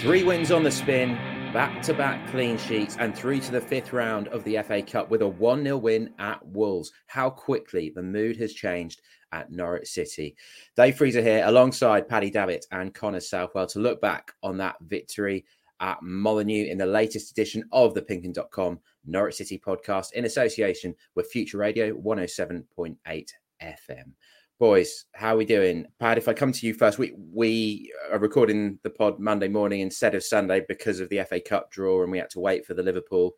Three wins on the spin, back to back clean sheets, and through to the fifth round of the FA Cup with a 1 0 win at Wolves. How quickly the mood has changed at Norwich City. Dave Freezer here alongside Paddy Davitt and Connor Southwell to look back on that victory at Molineux in the latest edition of the PinkUn.com Norwich City podcast in association with Future Radio 107.8 FM. Boys, how are we doing? Pad, if I come to you first, we we are recording the pod Monday morning instead of Sunday because of the FA Cup draw, and we had to wait for the Liverpool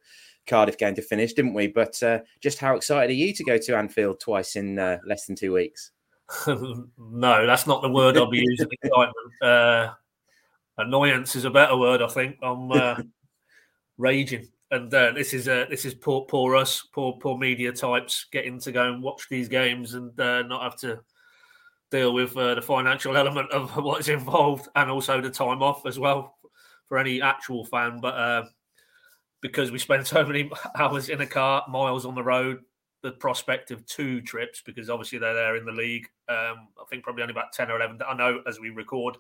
Cardiff game to finish, didn't we? But uh, just how excited are you to go to Anfield twice in uh, less than two weeks? no, that's not the word I'll be using. Excitement, uh, annoyance is a better word, I think. I'm uh, raging, and uh, this is uh, this is poor, poor us, poor, poor media types getting to go and watch these games and not have to deal with uh, the financial element of what's involved and also the time off as well for any actual fan. But uh, because we spend so many hours in a car, miles on the road, the prospect of two trips, because obviously they're there in the league. Um, I think probably only about 10 or 11. I know as we record,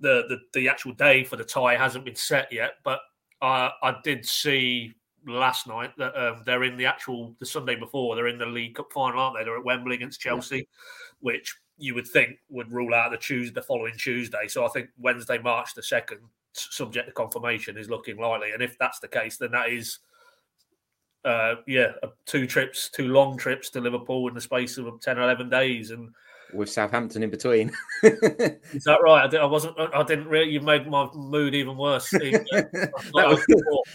the, the, the actual day for the tie hasn't been set yet, but I, I did see last night that um, they're in the actual the Sunday before they're in the League Cup final, aren't they? They're at Wembley against Chelsea, yeah. which you would think would rule out the Tuesday, the following Tuesday. So I think Wednesday, March the second, subject to confirmation, is looking likely. And if that's the case, then that is, uh, yeah, two trips, two long trips to Liverpool in the space of ten or eleven days, and with Southampton in between. is that right? I, did, I wasn't. I didn't really. You made my mood even worse. that was,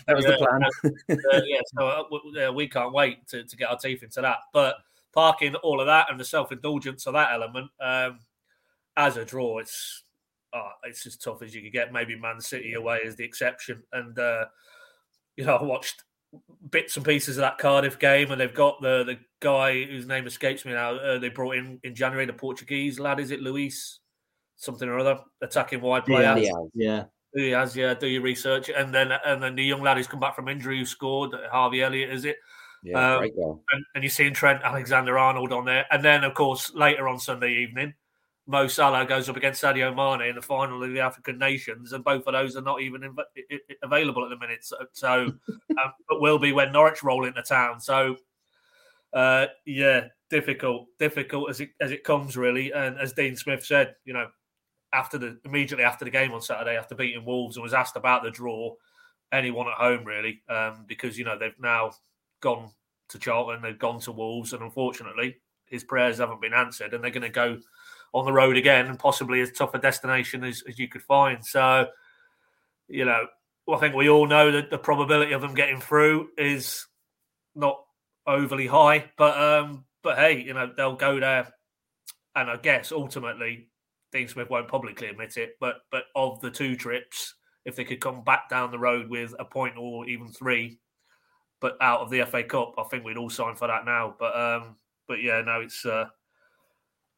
that was yeah, the plan. uh, yeah, so uh, we can't wait to, to get our teeth into that, but parking all of that and the self indulgence of that element um, as a draw, it's oh, it's as tough as you could get. Maybe Man City away is the exception, and uh, you know I watched bits and pieces of that Cardiff game, and they've got the the guy whose name escapes me now. Uh, they brought in in January the Portuguese lad. Is it Luis something or other attacking wide player? Yeah, yeah. He has, yeah. Do your research, and then and then the young lad who's come back from injury who scored, Harvey Elliott, is it? Yeah, um, great goal. And, and, you're seeing Trent Alexander Arnold on there. And then, of course, later on Sunday evening, Mo Salah goes up against Sadio Mane in the final of the African Nations, and both of those are not even inv- available at the minute. So, so um, but will be when Norwich roll into town. So, uh, yeah, difficult, difficult as it as it comes really. And as Dean Smith said, you know, after the immediately after the game on Saturday, after beating Wolves, and was asked about the draw, anyone at home really, um, because you know they've now gone to Charlton, they've gone to Wolves, and unfortunately, his prayers haven't been answered, and they're going to go on the road again, and possibly as tough a destination as, as you could find. So, you know, I think we all know that the probability of them getting through is not overly high, but um, but hey, you know, they'll go there, and I guess ultimately, Dean Smith won't publicly admit it, but but of the two trips, if they could come back down the road with a point or even three, but out of the FA Cup, I think we'd all sign for that now. But um, but yeah, no, it's uh,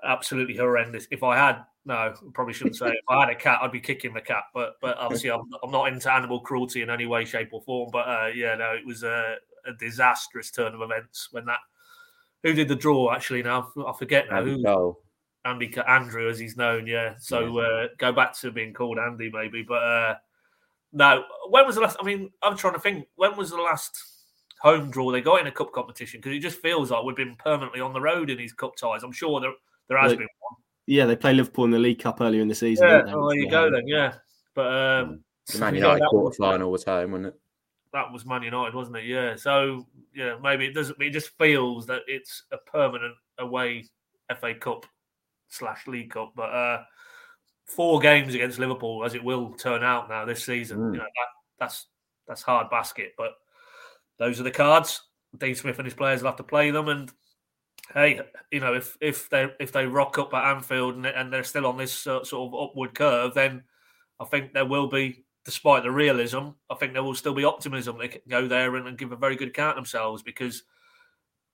absolutely horrendous. If I had no, probably shouldn't say. If I had a cat, I'd be kicking the cat. But but obviously, I'm, I'm not into animal cruelty in any way, shape, or form. But uh, yeah, no, it was a, a, disastrous turn of events when that. Who did the draw actually? Now I forget now. Who? Go. Andy Andrew, as he's known, yeah. So uh, go back to being called Andy, maybe. But uh, no, when was the last? I mean, I'm trying to think. When was the last? Home draw they got in a cup competition because it just feels like we've been permanently on the road in these cup ties. I'm sure there there has been one. Yeah, they play Liverpool in the League Cup earlier in the season. Yeah, oh, there you go then. Yeah, but um, the Man United yeah, quarter final was home, wasn't it? That was Man United, wasn't it? Yeah. So yeah, maybe it doesn't. It just feels that it's a permanent away FA Cup slash League Cup, but uh, four games against Liverpool, as it will turn out now this season. Mm. You know, that, that's that's hard basket, but those are the cards. Dean Smith and his players will have to play them. And hey, you know, if if they if they rock up at Anfield and, and they're still on this uh, sort of upward curve, then I think there will be, despite the realism, I think there will still be optimism. They can go there and, and give a very good account themselves because,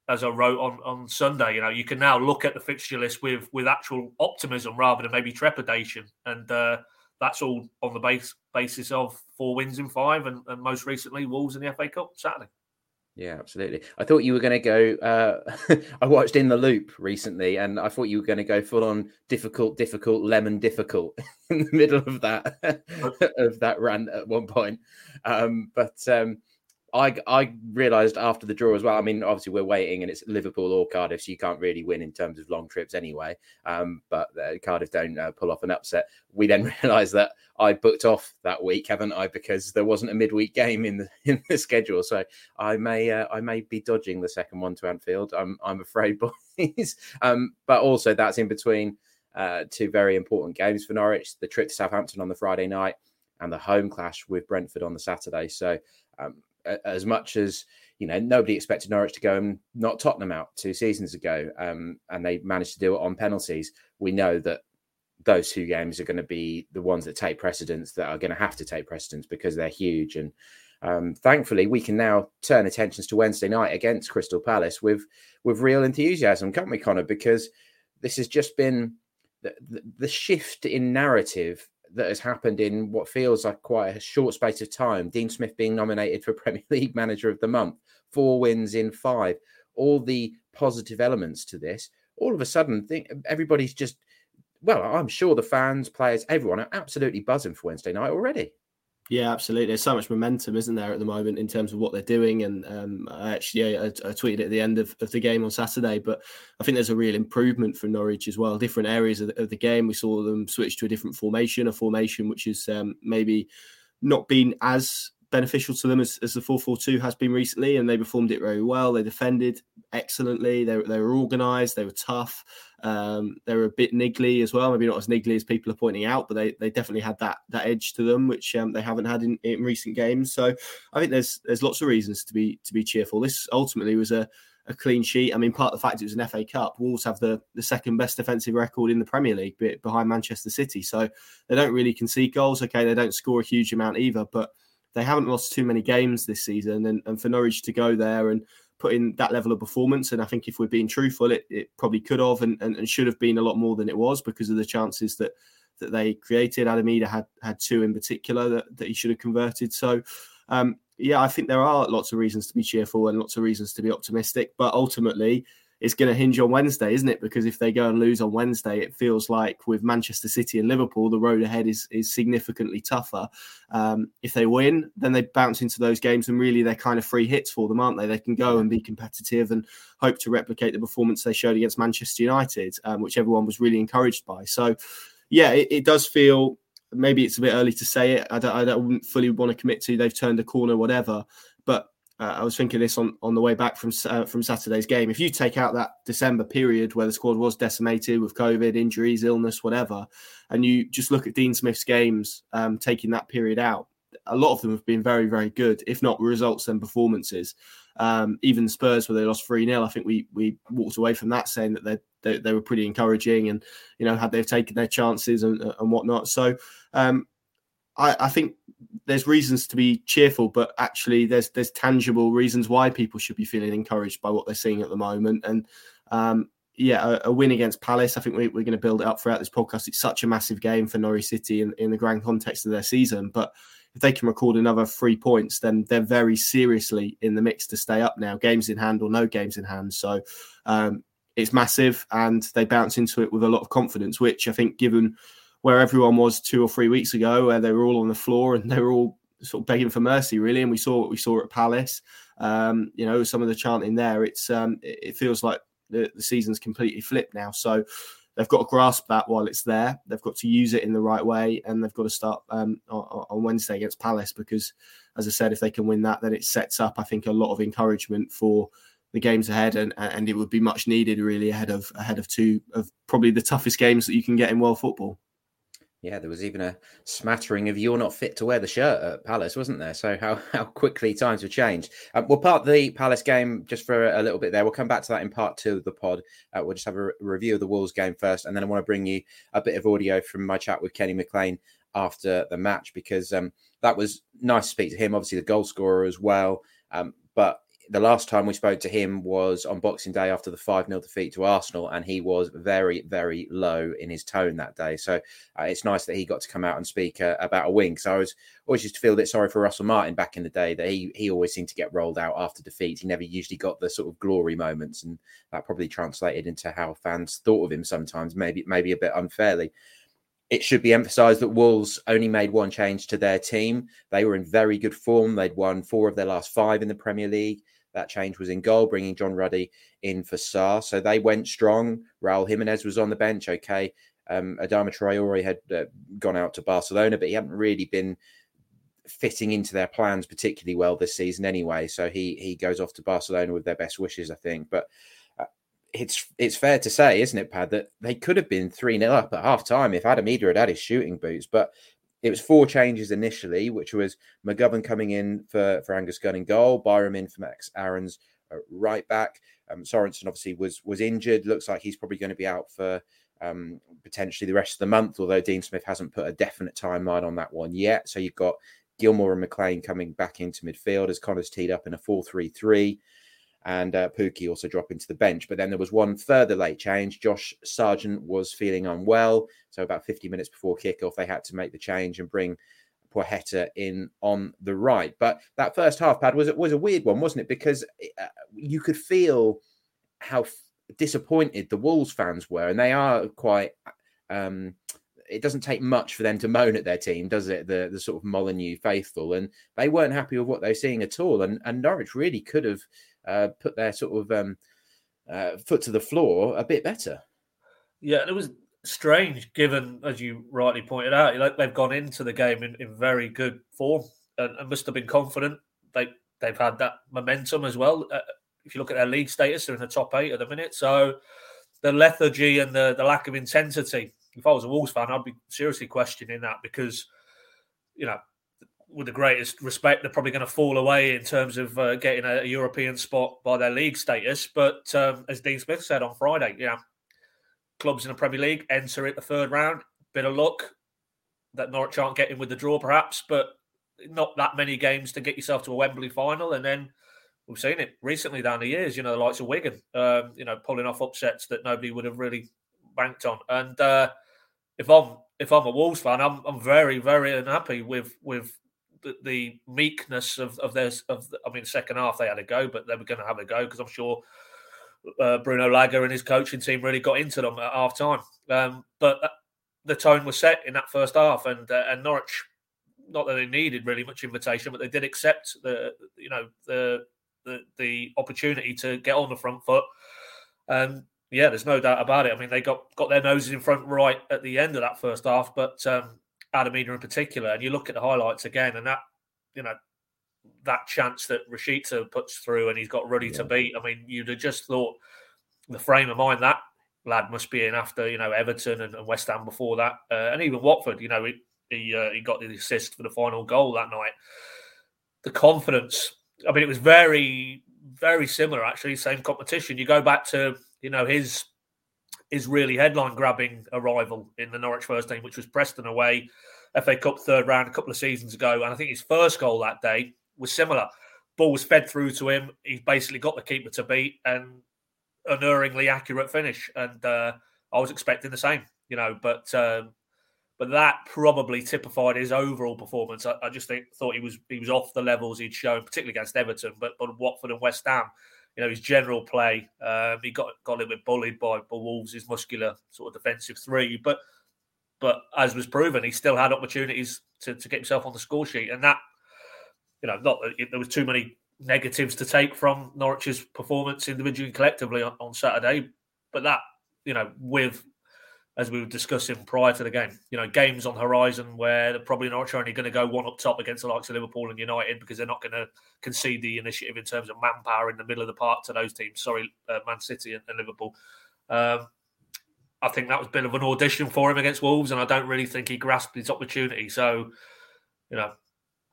as I wrote on on Sunday, you know, you can now look at the fixture list with with actual optimism rather than maybe trepidation and. Uh, that's all on the base basis of four wins in five, and, and most recently Wolves in the FA Cup Saturday. Yeah, absolutely. I thought you were going to go. Uh, I watched In the Loop recently, and I thought you were going to go full on difficult, difficult, lemon difficult in the middle of that of that rant at one point. Um, but um, I I realised after the draw as well. I mean, obviously we're waiting, and it's Liverpool or Cardiff, so you can't really win in terms of long trips anyway. Um, but uh, Cardiff don't uh, pull off an upset. We then realised that I booked off that week, haven't I? Because there wasn't a midweek game in the in the schedule, so I may uh, I may be dodging the second one to Anfield. I'm I'm afraid, boys. um, but also that's in between uh, two very important games for Norwich: the trip to Southampton on the Friday night and the home clash with Brentford on the Saturday. So. Um, as much as you know nobody expected Norwich to go and knock Tottenham out two seasons ago, um, and they managed to do it on penalties. We know that those two games are going to be the ones that take precedence, that are going to have to take precedence because they're huge. And um, thankfully, we can now turn attentions to Wednesday night against Crystal Palace with with real enthusiasm, can't we, Connor? Because this has just been the, the, the shift in narrative that has happened in what feels like quite a short space of time. Dean Smith being nominated for Premier League Manager of the Month, four wins in five, all the positive elements to this. All of a sudden, think everybody's just well. I'm sure the fans, players, everyone are absolutely buzzing for Wednesday night already. Yeah, absolutely. There's so much momentum, isn't there, at the moment in terms of what they're doing? And um, I actually, yeah, I, I, tweeted at the end of, of, the game on Saturday, but I think there's a real improvement from Norwich as well. Different areas of the, of the game, we saw them switch to a different formation, a formation which has um, maybe not been as beneficial to them as, as the 4-4-2 has been recently, and they performed it very well. They defended excellently. They, they were organised. They were tough. Um, they were a bit niggly as well. Maybe not as niggly as people are pointing out, but they, they definitely had that that edge to them, which um, they haven't had in, in recent games. So I think there's there's lots of reasons to be to be cheerful. This ultimately was a a clean sheet. I mean, part of the fact it was an FA Cup, Wolves have the, the second best defensive record in the Premier League behind Manchester City. So they don't really concede goals. Okay, they don't score a huge amount either, but they haven't lost too many games this season. And, and for Norwich to go there and put in that level of performance. And I think if we're being truthful, it, it probably could have and, and, and, should have been a lot more than it was because of the chances that that they created. Adam Idah had had two in particular that, that he should have converted. So um, yeah, I think there are lots of reasons to be cheerful and lots of reasons to be optimistic. But ultimately, it's going to hinge on Wednesday, isn't it? Because if they go and lose on Wednesday, it feels like with Manchester City and Liverpool, the road ahead is is significantly tougher. Um, if they win, then they bounce into those games, and really they're kind of free hits for them, aren't they? They can go and be competitive and hope to replicate the performance they showed against Manchester United, um, which everyone was really encouraged by. So, yeah, it, it does feel maybe it's a bit early to say it. I don't, I don't fully want to commit to they've turned a corner, whatever. Uh, I was thinking this on, on the way back from uh, from Saturday's game. If you take out that December period where the squad was decimated with COVID, injuries, illness, whatever, and you just look at Dean Smith's games, um, taking that period out, a lot of them have been very, very good, if not results and performances. Um, even Spurs, where they lost 3 0, I think we we walked away from that saying that they, they, they were pretty encouraging and, you know, had they've taken their chances and, and whatnot. So um, I, I think there's reasons to be cheerful, but actually there's there's tangible reasons why people should be feeling encouraged by what they're seeing at the moment. And um, yeah, a, a, win against Palace, I think we, are going to build it up throughout this podcast. It's such a massive game for Norwich City in, in the grand context of their season. But if they can record another three points, then they're very seriously in the mix to stay up now, games in hand or no games in hand. So um, it's massive, and they bounce into it with a lot of confidence, which I think, given where everyone was two or three weeks ago, where they were all on the floor and they were all sort of begging for mercy, really. And we saw what we saw at Palace. Um, you know, some of the chanting there. It's um, it feels like the, the season's completely flipped now. So they've got to grasp that while it's there. They've got to use it in the right way, and they've got to start um, on, Wednesday against Palace because, as I said, if they can win that, then it sets up, I think, a lot of encouragement for the games ahead, and and it would be much needed really ahead of ahead of two of probably the toughest games that you can get in world football. Yeah, there was even a smattering of "you're not fit to wear the shirt" at Palace, wasn't there? So how how quickly times have changed. Um, we'll part the Palace game just for a, little bit there. We'll come back to that in part two of the pod. Uh, we'll just have a re- review of the Wolves game first, and then I want to bring you a bit of audio from my chat with Kenny McLean after the match because um, that was nice to speak to him. Obviously, the goal scorer as well, um, but the last time we spoke to him was on Boxing Day after the 5 0 defeat to Arsenal, and he was very, very low in his tone that day. So uh, it's nice that he got to come out and speak uh, about a win. So I was always used to feel a bit sorry for Russell Martin back in the day that he, he always seemed to get rolled out after defeats. He never usually got the sort of glory moments, and that probably translated into how fans thought of him sometimes, maybe maybe a bit unfairly it should be emphasized that Wolves only made one change to their team. They were in very good form. They'd won four of their last five in the Premier League. That change was in goal, bringing John Ruddy in for Sá. So they went strong. Raul Jimenez was on the bench. Okay. Um, Adama Traore had uh, gone out to Barcelona, but he hadn't really been fitting into their plans particularly well this season anyway. So he he goes off to Barcelona with their best wishes, I think. But it's it's fair to say, isn't it, Pad, that they could have been 3 0 up at half time if Adam Idah had had his shooting boots. But it was four changes initially, which was McGovern coming in for, for Angus Gunn in goal, Byram in for Max Aarons uh, right back. Um, Sorensen obviously was was injured. Looks like he's probably going to be out for um, potentially the rest of the month, although Dean Smith hasn't put a definite timeline on that one yet. So you've got Gilmour and McLean coming back into midfield as Connor's teed up in a 4 3 3 and uh, Pukki also dropping to the bench. But then there was one further late change. Josh Sargent was feeling unwell. So about 50 minutes before kickoff, they had to make the change and bring Placheta in on the right. But that first half, Pad, was, was a weird one, wasn't it? Because uh, you could feel how disappointed the Wolves fans were. And they are quite... Um, it doesn't take much for them to moan at their team, does it? The the sort of Molineux faithful, and they weren't happy with what they were seeing at all. And and Norwich really could have uh, put their sort of um, uh, foot to the floor a bit better. Yeah, it was strange, given as you rightly pointed out, like they've gone into the game in, in very good form and, and, must have been confident. They they've had that momentum as well. Uh, if you look at their league status, they're in the top eight at the minute. So the lethargy and the, the lack of intensity. If I was a Wolves fan, I'd be seriously questioning that because you know with the greatest respect, they're probably going to fall away in terms of uh, getting a, a, European spot by their league status. But um, as Dean Smith said on Friday, yeah, clubs in the Premier League enter it the third round. Bit of luck that Norwich aren't getting with the draw, perhaps, but not that many games to get yourself to a Wembley final. And then we've seen it recently down the years, you know, the likes of Wigan, um, you know, pulling off upsets that nobody would have really banked on. And uh, if I'm if I'm a Wolves fan, I'm I'm very very unhappy with with the, the meekness of of their of I mean, second half they had a go, but they were going to have a go because I'm sure uh, Bruno Lage and his coaching team really got into them at half time. Um, but uh, the tone was set in that first half, and uh, and Norwich, not that they needed really much invitation, but they did accept the you know the the, the opportunity to get on the front foot. And yeah, there's no doubt about it. I mean, they got got their noses in front right at the end of that first half, but um, Adam Idah in particular, and you look at the highlights again, and that you know that chance that Rashica puts through, and he's got Ruddy yeah. to beat. I mean, you'd have just thought the frame of mind that lad must be in after you know Everton and, and West Ham before that, uh, and even Watford. You know, he he, uh, he got the assist for the final goal that night. The confidence. I mean, it was very very similar actually. Same competition. You go back to you know his his really headline grabbing arrival in the Norwich first team, which was Preston away, FA Cup third round a couple of seasons ago. And I think his first goal that day was similar. Ball was fed through to him. He's basically got the keeper to beat and unerringly accurate finish. And uh, I was expecting the same, you know, but um, but that probably typified his overall performance. I, I, just think thought he was he was off the levels he'd shown, particularly against Everton, but but Watford and West Ham you know his general play. Um, he got got a little bit bullied by, by Wolves' his muscular sort of defensive three, but but as was proven, he still had opportunities to, to get himself on the score sheet, and that you know not that there was too many negatives to take from Norwich's performance individually and collectively on, on Saturday, but that you know with as we were discussing prior to the game. You know, games on horizon where they're probably not only going to go one up top against the likes of Liverpool and United because they're not going to concede the initiative in terms of manpower in the middle of the park to those teams. Sorry, uh, Man City and, and Liverpool. Um, I think that was a bit of an audition for him against Wolves, and I don't really think he grasped his opportunity. So, you know,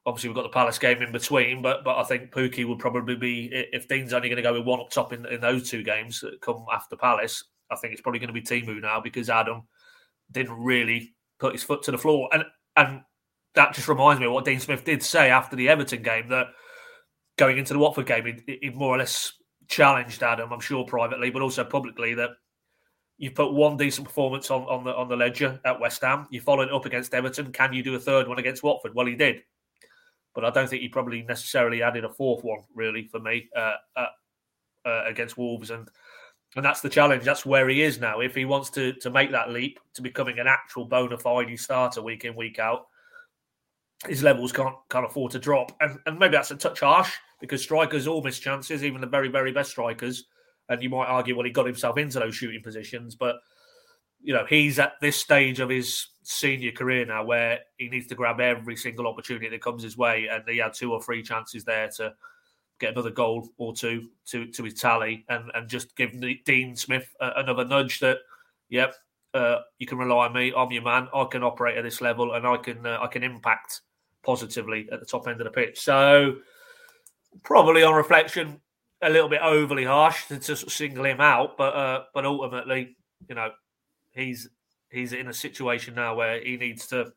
obviously we've got the Palace game in between, but but I think Pukki would probably be if Dean's only going to go with one up top in, in those two games that come after Palace. I think it's probably going to be Teemu now because Adam didn't really put his foot to the floor. And and that just reminds me of what Dean Smith did say after the Everton game that going into the Watford game, he, he more or less challenged Adam, I'm sure privately, but also publicly that you've put one decent performance on, on the on the ledger at West Ham. You followed it up against Everton. Can you do a third one against Watford? Well, he did, but I don't think he probably necessarily added a fourth one really for me uh, uh, uh, against Wolves, and and that's the challenge. That's where he is now. If he wants to to make that leap to becoming an actual bona fide starter week in week out, his levels can't can't afford to drop, and and maybe that's a touch harsh because strikers all miss chances, even the very very best strikers and you might argue, well, he got himself into those shooting positions, but you know, he's at this stage of his senior career now where he needs to grab every single opportunity that comes his way, and he had two or three chances there to get another goal or two to to his tally, and and just give Dean Smith another nudge that, yep, uh, you can rely on me. I'm your man. I can operate at this level, and I can uh, I can impact positively at the top end of the pitch. So, probably on reflection, a little bit overly harsh to, to single him out, but uh, but ultimately, you know, he's he's in a situation now where he needs to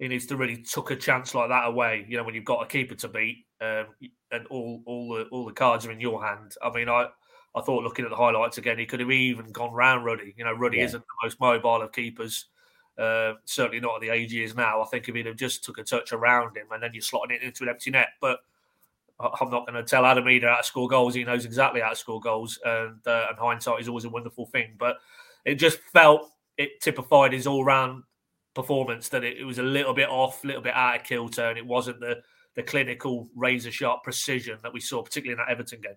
he needs to really tuck a chance like that away. You know, when you've got a keeper to beat um, and all all the all the cards are in your hand. I mean, I I thought looking at the highlights again, he could have even gone round Ruddy. You know, Ruddy yeah. isn't the most mobile of keepers. Uh, certainly not at the age he is now. I think if he'd have just took a touch around him and then you're slotting it into an empty net, but I'm not going to tell Adam Idah how to score goals. He knows exactly how to score goals, and uh, and hindsight is always a wonderful thing. But it just felt it typified his all round performance that it, it, was a little bit off, a little bit out of kilter, and it wasn't the the clinical razor sharp precision that we saw, particularly in that Everton game.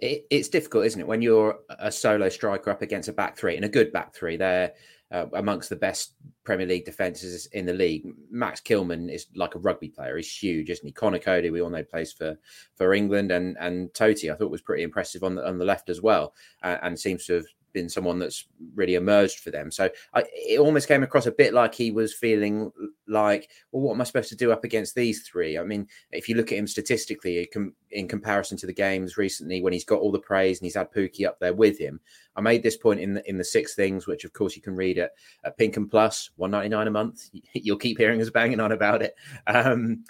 It, it's difficult, isn't it, when you're a solo striker up against a back three and a good back three? They're uh, amongst the best Premier League defenses in the league. Max Kilman is like a rugby player. He's huge, isn't he? Conor Coady, we all know, plays for for England, and and Toti, I thought was pretty impressive on the on the left as well, uh, and seems to have been someone that's really emerged for them. So I, it almost came across a bit like he was feeling like, well, what am I supposed to do up against these three? I mean, if you look at him statistically in comparison to the games recently, when he's got all the praise and he's had Pukki up there with him, I made this point in the in the six things, which of course you can read at, at Pink Un Plus, one ninety nine a month. You'll keep hearing us banging on about it. Um,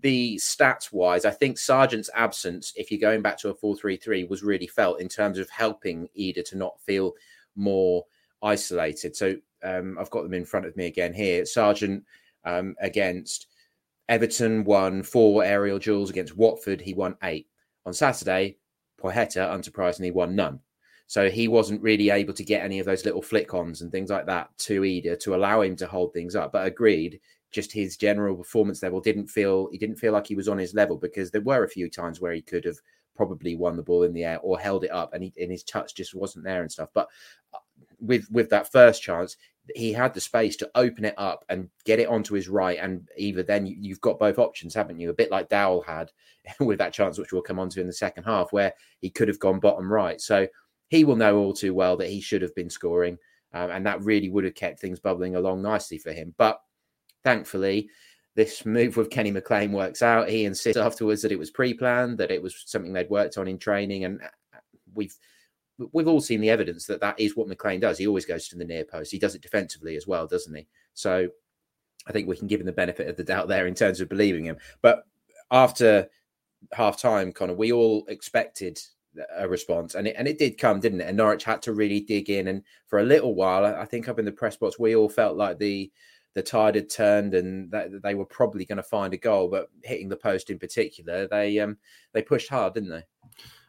the stats wise, I think Sargent's absence, if you're going back to a 4 3 3, was really felt in terms of helping Idah to not feel more isolated. So um, I've got them in front of me again here. Sargent um, against Everton won four aerial duels against Watford. He won eight. On Saturday, Placheta, unsurprisingly, won none. So he wasn't really able to get any of those little flick ons and things like that to Idah to allow him to hold things up. But agreed, just his general performance level didn't feel he didn't feel like he was on his level because there were a few times where he could have probably won the ball in the air or held it up and, he, and his touch just wasn't there and stuff. But uh, with with that first chance he had the space to open it up and get it onto his right. And either then you, have got both options haven't you? A bit like Dowell had with that chance which we'll come on to in the second half where he could have gone bottom right. So he will know all too well that he should have been scoring um, and that really would have kept things bubbling along nicely for him but thankfully, this move with Kenny McLean works out. He insists afterwards that it was pre-planned, that it was something they'd worked on in training, and uh, we've we've all seen the evidence that that is what McLean does. He always goes to the near post. He does it defensively as well, doesn't he? So I think we can give him the benefit of the doubt there in terms of believing him. But after half time, Connor, we all expected a response, and it and it did come, didn't it? And Norwich had to really dig in, and for a little while, I think up in the press box, we all felt like the the tide had turned and that they were probably going to find a goal, but hitting the post in particular, they um they pushed hard, didn't they?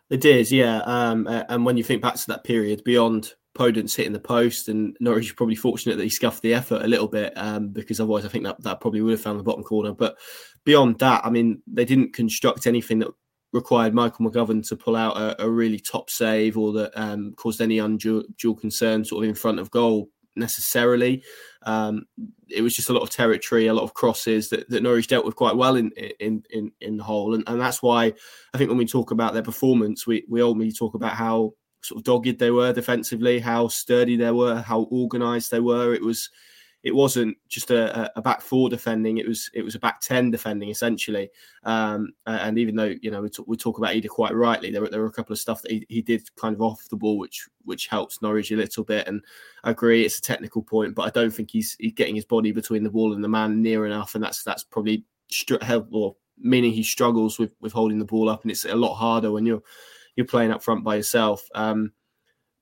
They did, yeah. Um, and when you think back to that period, beyond Podence hitting the post, and Norwich is probably fortunate that he scuffed the effort a little bit, um, because otherwise I think that that probably would have found the bottom corner. But beyond that, I mean, they didn't construct anything that required Michael McGovern to pull out a, a really top save or that um, caused any undue concern sort of in front of goal necessarily. Um, it was just a lot of territory, a lot of crosses that, that Norwich dealt with quite well in in in, in the whole, and, and that's why I think when we talk about their performance, we we ultimately talk about how sort of dogged they were defensively, how sturdy they were, how organised they were. It was it wasn't just a, a, back four defending; it was it was a back ten defending essentially. Um, and even though you know we, we talk about Idah quite rightly, there were, there were a couple of stuff that he, he did kind of off the ball, which which helps Norwich a little bit. And I agree, it's a technical point, but I don't think he's, he's getting his body between the ball and the man near enough, and that's that's probably help or meaning he struggles with with holding the ball up, and it's a lot harder when you're you're playing up front by yourself. Um,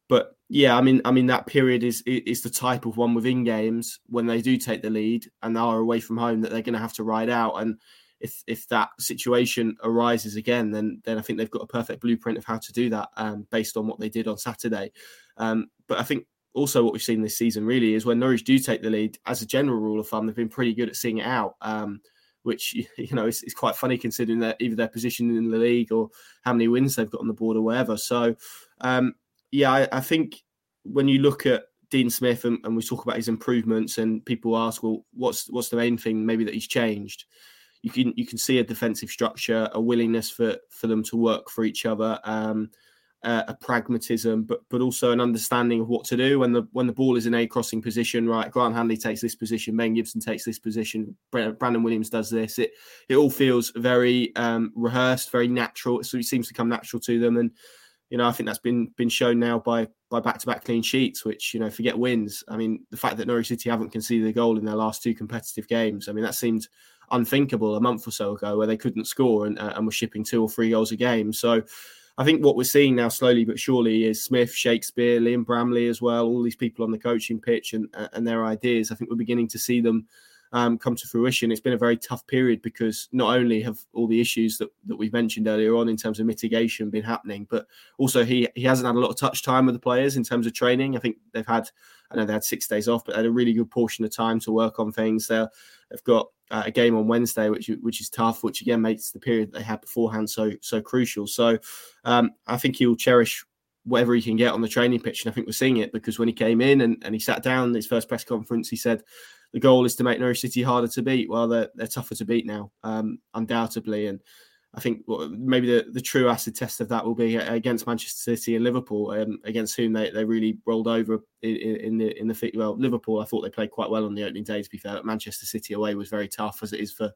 but yeah, I mean, I mean that period is is the type of one within games when they do take the lead and they are away from home that they're going to have to ride out. And if if that situation arises again, then then I think they've got a perfect blueprint of how to do that um, based on what they did on Saturday. Um, but I think also what we've seen this season really is when Norwich do take the lead, as a general rule of thumb, they've been pretty good at seeing it out. Um, which you know is, is, quite funny considering that either their position in the league or how many wins they've got on the board or whatever. So um, yeah, I, I, think when you look at Dean Smith and, and, we talk about his improvements, and people ask, well, what's what's the main thing maybe that he's changed? You can you can see a defensive structure, a willingness for for them to work for each other. Um, uh, a pragmatism, but but also an understanding of what to do when the when the ball is in a crossing position. Right, Grant Hanley takes this position, Ben Gibson takes this position, Brandon Williams does this. It it all feels very um, rehearsed, very natural. So it seems to come natural to them, and you know I think that's been been shown now by by back to back clean sheets. Which you know forget wins. I mean the fact that Norwich City haven't conceded a goal in their last two competitive games. I mean that seemed unthinkable a month or so ago, where they couldn't score and, uh, and were shipping two or three goals a game. So I think what we're seeing now, slowly but surely, is Smith, Shakespeare, Liam Bramley as well. All these people on the coaching pitch and and their ideas. I think we're beginning to see them um, come to fruition. It's been a very tough period because not only have all the issues that, that we've mentioned earlier on in terms of mitigation been happening, but also he he hasn't had a lot of touch time with the players in terms of training. I think they've had I know they had six days off, but they had a really good portion of time to work on things. They're, they've got uh, a game on Wednesday, which which is tough, which again makes the period they had beforehand so so crucial. So um, I think he'll cherish whatever he can get on the training pitch, and I think we're seeing it because when he came in and, and he sat down his first press conference, he said the goal is to make Norwich City harder to beat. Well, they're they're tougher to beat now, um, undoubtedly, and I think maybe the, the true acid test of that will be against Manchester City and Liverpool, um, against whom they, they really rolled over in, in, the in the well Liverpool. I thought they played quite well on the opening day. To be fair, Manchester City away was very tough as it is for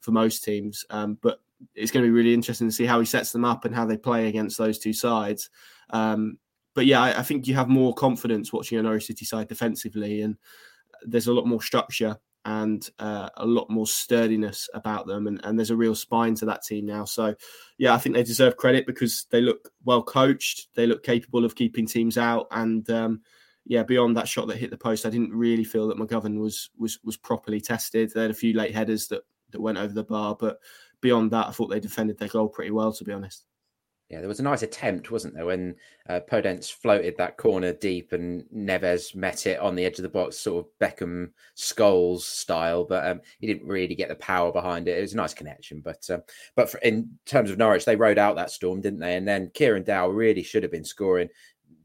for most teams. Um, but it's going to be really interesting to see how he sets them up and how they play against those two sides. Um, but yeah, I, I, think you have more confidence watching a Norwich City side defensively, and there's a lot more structure and uh, a lot more sturdiness about them. And, and there's a real spine to that team now. So, yeah, I think they deserve credit because they look well coached. They look capable of keeping teams out. And um, yeah, beyond that shot that hit the post, I didn't really feel that McGovern was was was properly tested. They had a few late headers that that went over the bar, but beyond that, I thought they defended their goal pretty well, to be honest. Yeah, there was a nice attempt, wasn't there, when uh, Podence floated that corner deep and Neves met it on the edge of the box, sort of Beckham Scholes style, but um, he didn't really get the power behind it. It was a nice connection, but uh, but for, in terms of Norwich, they rode out that storm, didn't they? And then Kieran Dowell really should have been scoring.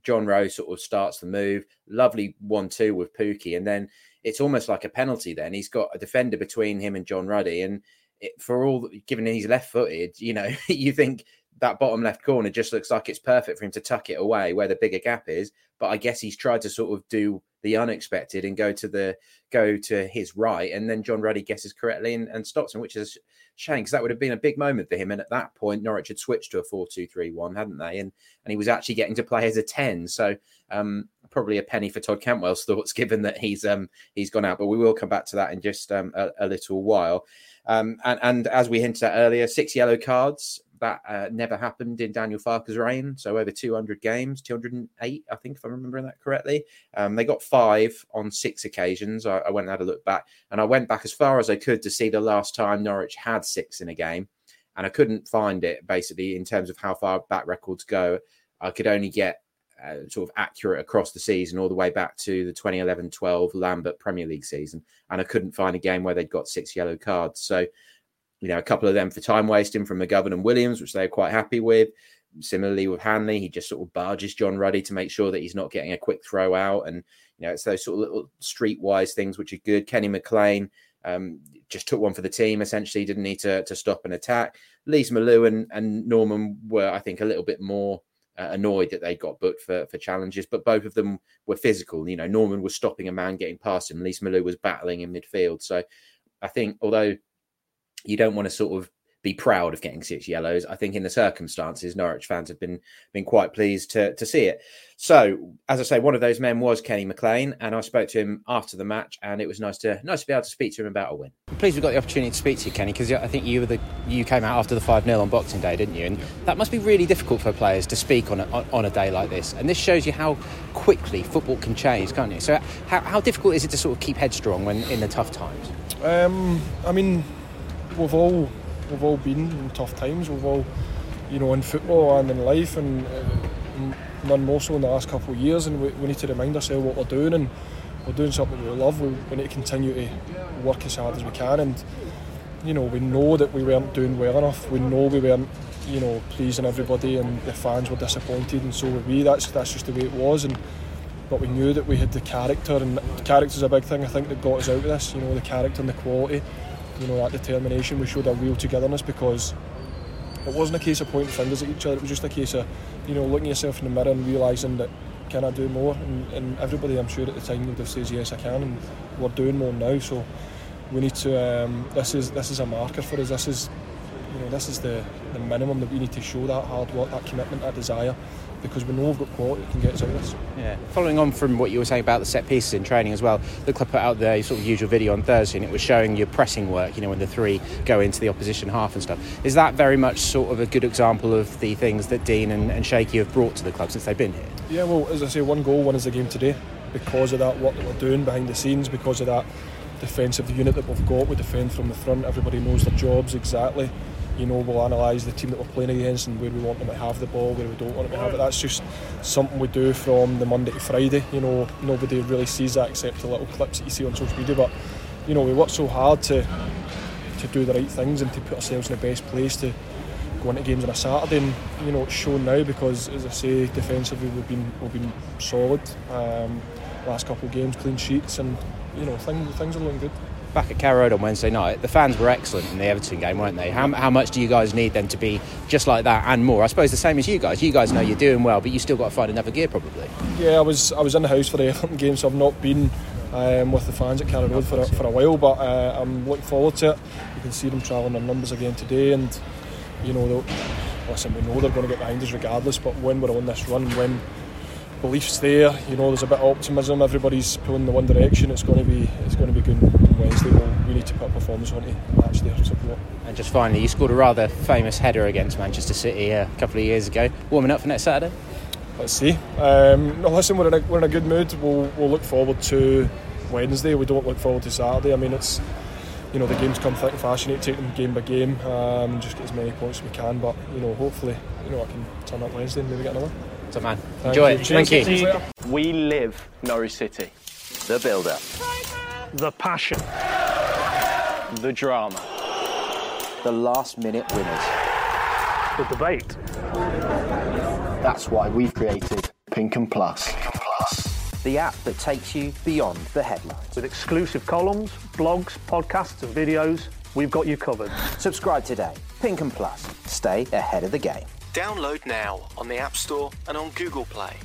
John Rowe sort of starts the move, lovely one-two with Pukki, and then it's almost like a penalty. Then he's got a defender between him and John Ruddy, and it, for all given he's left-footed, you know, you think that bottom left corner just looks like it's perfect for him to tuck it away where the bigger gap is. But I guess he's tried to sort of do the unexpected and go to the go to his right, and then John Ruddy guesses correctly and, and stops him, which is a shame because that would have been a big moment for him. And at that point, Norwich had switched to a 4-2-3-1, hadn't they? And and he was actually getting to play as a 10. So um, probably a penny for Todd Cantwell's thoughts, given that he's um, he's gone out. But we will come back to that in just um, a, a little while. Um, and, and as we hinted at earlier, six yellow cards that uh, never happened in Daniel Farke's reign. So over 200 games, 208, I think, if I'm remembering that correctly. Um, they got five on six occasions. I, I, went and had a look back, and I went back as far as I could to see the last time Norwich had six in a game, and I couldn't find it. Basically, in terms of how far back records go, I could only get uh, sort of accurate across the season, all the way back to the 2011-12 Lambert Premier League season, and I couldn't find a game where they'd got six yellow cards. So you know, a couple of them for time wasting from McGovern and Williams, which they're quite happy with. Similarly with Hanley, he just sort of barges John Ruddy to make sure that he's not getting a quick throw out. And, you know, it's those sort of little streetwise things which are good. Kenny McLean um, just took one for the team, essentially, didn't need to, to stop an attack. Lees-Melou and, and Norman were, I think, a little bit more uh, annoyed that they got booked for, for challenges, but both of them were physical. You know, Norman was stopping a man getting past him, Lees-Melou was battling in midfield. So I think, although you don't want to sort of be proud of getting six yellows. I think in the circumstances, Norwich fans have been been quite pleased to to see it. So, as I say, one of those men was Kenny McLean, and I spoke to him after the match, and it was nice to nice to be able to speak to him about a win. I'm pleased we got the opportunity to speak to you, Kenny, because I think you were the you came out after the five 0 on Boxing Day, didn't you? And that must be really difficult for players to speak on a, on a day like this. And this shows you how quickly football can change, can't you? So, how, how difficult is it to sort of keep headstrong when in the tough times? Um, I mean, we've all we've all been in tough times. We've all, you know, in football and in life, and uh, none more so in the last couple of years. And we, we, need to remind ourselves what we're doing, and we're doing something we love. We, we need to continue to work as hard as we can. And you know, we know that we weren't doing well enough. We know we weren't, you know, pleasing everybody, and the fans were disappointed, and so were we. That's that's just the way it was, and. But we knew that we had the character, and character's a big thing. I think that got us out of this. You know, the character and the quality you know, that determination. We showed a real togetherness because it wasn't a case of pointing fingers at each other. It was just a case of, you know, looking yourself in the mirror and realising that can I do more? And, and, everybody, I'm sure at the time would have said yes, I can, and we're doing more now. So we need to. Um, this is this is a marker for us. This is, you know, this is the, the minimum that we need to show that hard work, that commitment, that desire because we know we've got quality that can get us out of this. Yeah. Following on from what you were saying about the set pieces in training as well, the club put out their sort of usual video on Thursday and it was showing your pressing work, you know, when the three go into the opposition half and stuff. Is that very much sort of a good example of the things that Dean and, and Shaky have brought to the club since they've been here? Yeah, well, as I say, one goal, one is the game today because of that work that we're doing behind the scenes, because of that defensive unit that we've got. We defend from the front, everybody knows their jobs exactly you know, we'll analyse the team that we're playing against and where we want them to have the ball, where we don't want them to have it. That's just something we do from the Monday to Friday. You know, nobody really sees that except the little clips that you see on social media. But you know, we work so hard to to do the right things and to put ourselves in the best place to go into games on a Saturday. And you know, it's shown now because, as I say, defensively we've been we've been solid. Um, last couple of games, clean sheets, and you know, things things are looking good back at Carrow Road on Wednesday night, the fans were excellent in the Everton game, weren't they? How, how much do you guys need them to be just like that and more? I suppose the same as you guys. You guys know you're doing well, but you still got to find another gear probably. Yeah, I was I was in the house for the Everton game, so I've not been um, with the fans at Carrow Road for a, for a while, but uh, I'm looking forward to it. You can see them travelling in numbers again today, and you know, listen, we know they're going to get behind us regardless. But when we're on this run, when beliefs there. You know, there's a bit of optimism. Everybody's pulling the one direction. It's going to be it's going to be good on Wednesday. We'll, we need to put a performance on to match their support. And just finally, you scored a rather famous header against Manchester City a couple of years ago. Warming up for next Saturday. Let's see. Um, no, listen, we're in, a, we're in a good mood. We'll, we'll look forward to Wednesday. We don't look forward to Saturday. I mean, it's you know the games come thick and fast. You need to take them game by game um, and just get as many points as we can. But you know, hopefully, you know, I can turn up Wednesday and maybe get another. Top man. Enjoy it. Thank you. We live Norwich City. The build-up. The passion. The drama. The last-minute winners. The debate. That's why we've created Pink Un Plus. Pink Un Plus. The app that takes you beyond the headlines. With exclusive columns, blogs, podcasts and videos, we've got you covered. Subscribe today. Pink Un Plus. Stay ahead of the game. Download now on the App Store and on Google Play.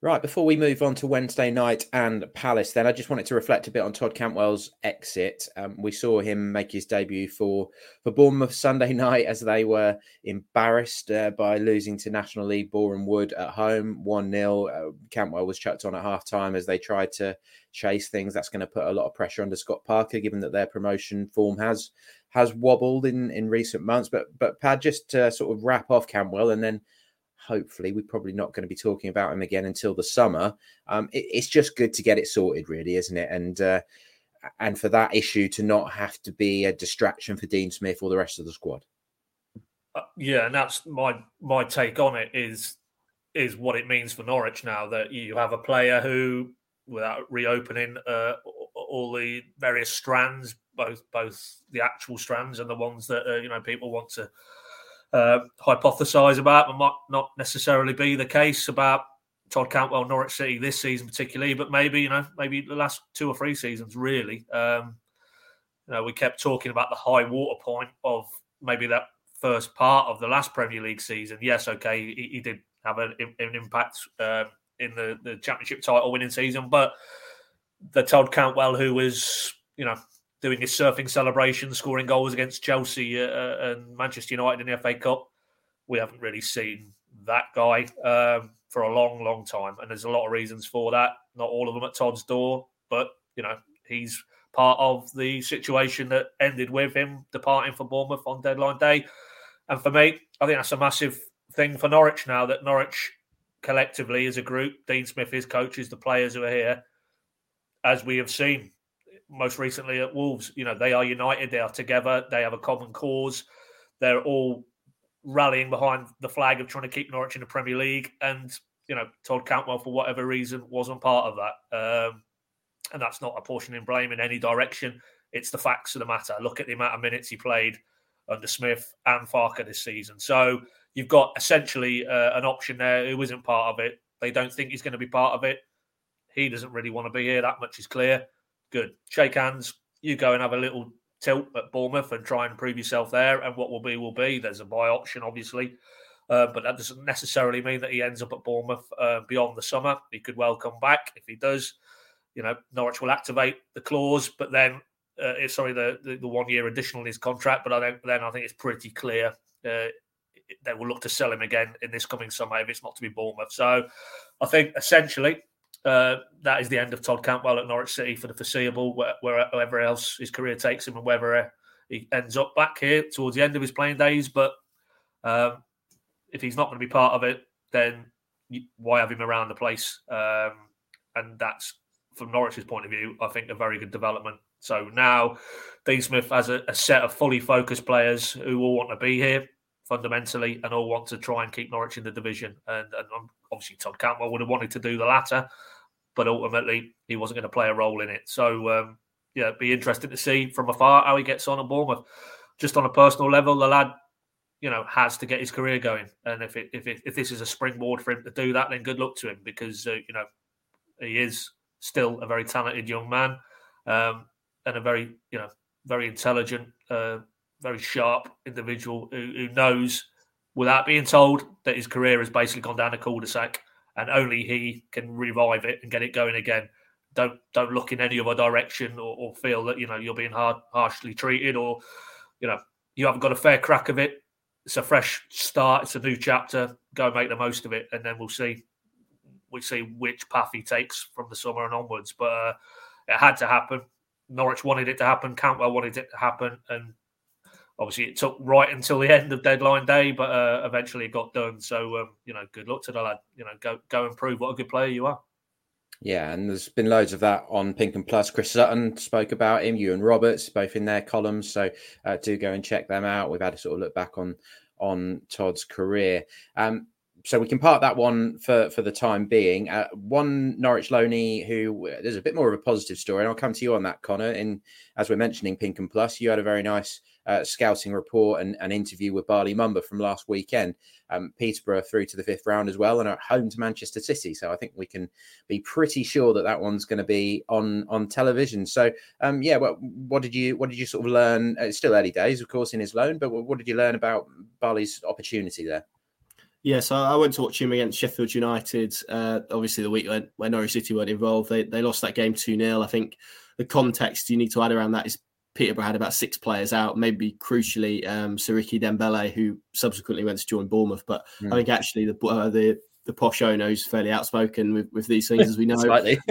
Right, before we move on to Wednesday night and Palace, then I just wanted to reflect a bit on Todd Cantwell's exit. Um, we saw him make his debut for for Bournemouth Sunday night as they were embarrassed uh, by losing to National League Boreham Wood at home, 1 0. Uh, Cantwell was chucked on at half time as they tried to chase things. That's going to put a lot of pressure under Scott Parker, given that their promotion form has has wobbled in, in recent months. But, but Pad, just to sort of wrap off Cantwell and then hopefully we're probably not going to be talking about him again until the summer. Um, it, it's just good to get it sorted, really, isn't it? And uh, and for that issue to not have to be a distraction for Dean Smith or the rest of the squad. Uh, yeah, and that's my my take on it is is what it means for Norwich now that you have a player who, without reopening uh, all the various strands, both both the actual strands and the ones that uh, you know people want to uh, hypothesize about, but might not necessarily be the case about Todd Cantwell, Norwich City this season particularly, but maybe you know maybe the last two or three seasons really. Um, you know, we kept talking about the high water point of maybe that first part of the last Premier League season. Yes, okay, he, he did have an, an impact um, in the, the championship title winning season. But the Todd Cantwell, who was, you know, doing his surfing celebration, scoring goals against Chelsea uh, uh and Manchester United in the FA Cup, we haven't really seen that guy um, for a long, long time. And there's a lot of reasons for that. Not all of them at Todd's door, but, you know, he's part of the situation that ended with him departing for Bournemouth on deadline day. And for me, I think that's a massive thing for Norwich now that Norwich collectively as a group, Dean Smith, his coaches, the players who are here, as we have seen most recently at Wolves, you know, they are united, they are together, they have a common cause. They're all rallying behind the flag of trying to keep Norwich in the Premier League. And, you know, Todd Cantwell, for whatever reason, wasn't part of that. Um, and that's not apportioning blame in any direction. It's the facts of the matter. Look at the amount of minutes he played under Smith and Farke this season. So you've got essentially uh, an option there who isn't part of it. They don't think he's going to be part of it. He doesn't really want to be here. That much is clear. Good. Shake hands. You go and have a little tilt at Bournemouth and try and prove yourself there. And what will be, will be. There's a buy option, obviously. Uh, but that doesn't necessarily mean that he ends up at Bournemouth uh, beyond the summer. He could well come back. If he does, you know, Norwich will activate the clause, but then, uh, sorry, the, the, the, one year additional in his contract. But I don't, then I think it's pretty clear uh, they will look to sell him again in this coming summer if it's not to be Bournemouth. So I think essentially uh, that is the end of Todd Cantwell at Norwich City for the foreseeable, where, wherever else his career takes him and whether he ends up back here towards the end of his playing days. But um, if he's not going to be part of it, then why have him around the place? Um, and that's from Norwich's point of view, I think a very good development. So now Dean Smith has a, a set of fully focused players who all want to be here fundamentally and all want to try and keep Norwich in the division. And, and obviously, Todd Cantwell would have wanted to do the latter, but ultimately, he wasn't going to play a role in it. So, um, yeah, be interesting to see from afar how he gets on at Bournemouth. Just on a personal level, the lad, you know, has to get his career going. And if it, if it, if this is a springboard for him to do that, then good luck to him because uh, you know he is still a very talented young man um, and a very you know very intelligent uh, very sharp individual who, who knows without being told that his career has basically gone down a cul-de-sac and only he can revive it and get it going again. Don't don't look in any other direction or, or feel that you know you're being hard, harshly treated or you know you haven't got a fair crack of it. It's a fresh start. It's a new chapter. Go make the most of it, and then we'll see. We see which path he takes from the summer and onwards. But uh, it had to happen. Norwich wanted it to happen. Cantwell wanted it to happen, and obviously it took right until the end of deadline day, but uh, eventually it got done. So um, you know, good luck to the lad. You know, go go and prove what a good player you are. Yeah, and there's been loads of that on Pink Un Plus. Chris Sutton spoke about him, Iwan Roberts, both in their columns. So uh, do go and check them out. We've had a sort of look back on on Todd's career. Um, so we can part that one for for the time being. Uh, one Norwich Loney who there's a bit more of a positive story, and I'll come to you on that, Connor. In as we're mentioning Pink Un Plus, you had a very nice uh, scouting report and an interview with Bali Mumba from last weekend. Um, Peterborough through to the fifth round as well, and are at home to Manchester City. So I think we can be pretty sure that that one's going to be on on television. So um, yeah, what, what did you what did you sort of learn? Uh, it's still early days, of course, in his loan, but what did you learn about Bali's opportunity there? Yeah, so I went to watch him against Sheffield United. Uh, obviously, the week when, when Norwich City weren't involved, they, they lost that game 2 0. I think the context you need to add around that is Peterborough had about six players out, maybe crucially um, Siriki Dembele, who subsequently went to join Bournemouth. But mm. I think actually the uh, the the posh owner is fairly outspoken with, with these things, as we know.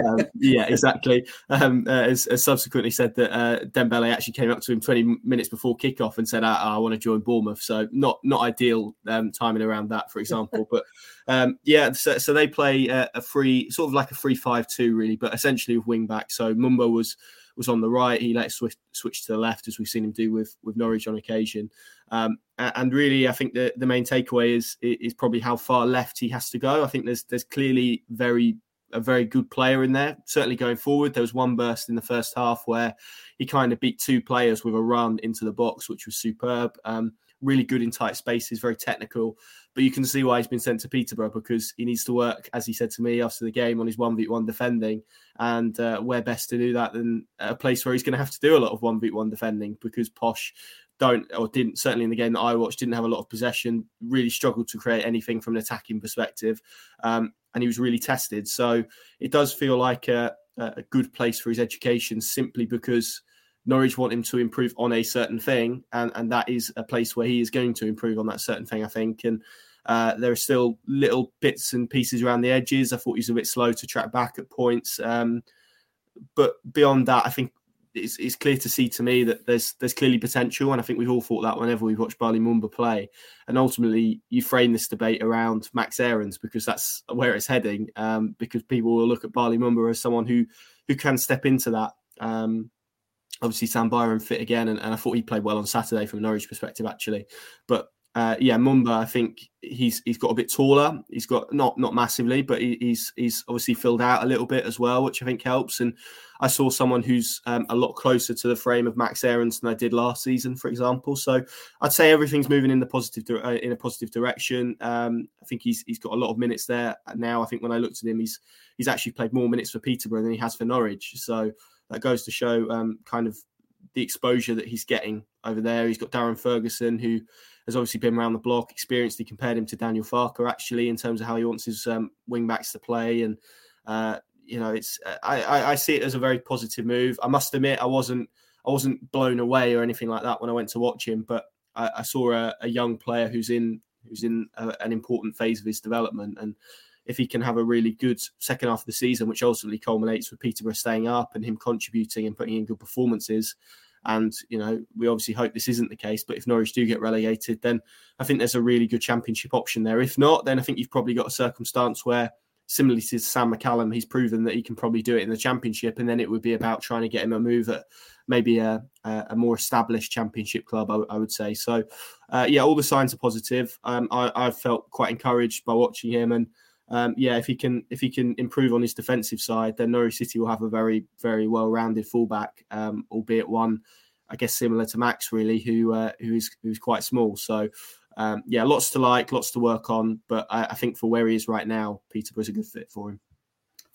um, yeah, exactly. Um, uh, has, has, subsequently said that uh, Dembele actually came up to him 20 minutes before kickoff and said, "I, I want to join Bournemouth." So not not ideal um, timing around that, for example. but um, yeah, so, so, they play a, a free, sort of like a free-five-two, really, but essentially with wing back. So Mumba was was on the right. He let switch, switch to the left, as we've seen him do with with Norwich on occasion. Um, and really, I think the, the main takeaway is is probably how far left he has to go. I think there's there's clearly very a very good player in there. Certainly going forward, there was one burst in the first half where he kind of beat two players with a run into the box, which was superb. Um, really good in tight spaces, very technical. But you can see why he's been sent to Peterborough because he needs to work, as he said to me after the game, on his 1v1 defending. And uh, where best to do that than a place where he's going to have to do a lot of 1v1 defending because Posh don't or didn't certainly in the game that I watched didn't have a lot of possession. Really struggled to create anything from an attacking perspective, um, and he was really tested. So it does feel like a, a good place for his education, simply because Norwich want him to improve on a certain thing, and and that is a place where he is going to improve on that certain thing. I think and. Uh, there are still little bits and pieces around the edges. I thought he was a bit slow to track back at points. Um, but beyond that, I think it's, it's, clear to see to me that there's there's clearly potential, and I think we've all thought that whenever we've watched Bali Mumba play. And ultimately, you frame this debate around Max Aarons because that's where it's heading. Um, because people will look at Bali Mumba as someone who who can step into that. Um, obviously, Sam Byram fit again, and, and I thought he played well on Saturday from a Norwich perspective, actually. But uh, yeah, Mumba, I think he's he's got a bit taller. He's got not not massively, but he, he's he's obviously filled out a little bit as well, which I think helps. And I saw someone who's um, a lot closer to the frame of Max Aarons than I did last season, for example. So I'd say everything's moving in the positive uh, in a positive direction. Um, I think he's he's got a lot of minutes there now. I think when I looked at him, he's he's actually played more minutes for Peterborough than he has for Norwich. So that goes to show um, kind of the exposure that he's getting over there. He's got Darren Ferguson who has obviously been around the block, experienced. He compared him to Daniel Farke actually in terms of how he wants his um, wing backs to play, and uh, you know, it's I, I, I see it as a very positive move. I must admit, I wasn't I wasn't blown away or anything like that when I went to watch him, but I, I saw a, a, young player who's in who's in a, an important phase of his development, and if he can have a really good second half of the season, which ultimately culminates with Peterborough staying up and him contributing and putting in good performances, and you know, we obviously hope this isn't the case. But if Norwich do get relegated, then I think there's a really good championship option there. If not, then I think you've probably got a circumstance where, similarly to Sam McCallum, he's proven that he can probably do it in the championship, and then it would be about trying to get him a move at maybe a, a more established championship club. I, I would say so. Uh, yeah, all the signs are positive. Um, I, I felt quite encouraged by watching him and um, yeah, if he can if he can improve on his defensive side, then Norwich City will have a very very well rounded fullback, um, albeit one I guess similar to Max really, who uh, who is who's quite small. So um, yeah, lots to like, lots to work on, but I, I think for where he is right now, Peterborough's a good fit for him.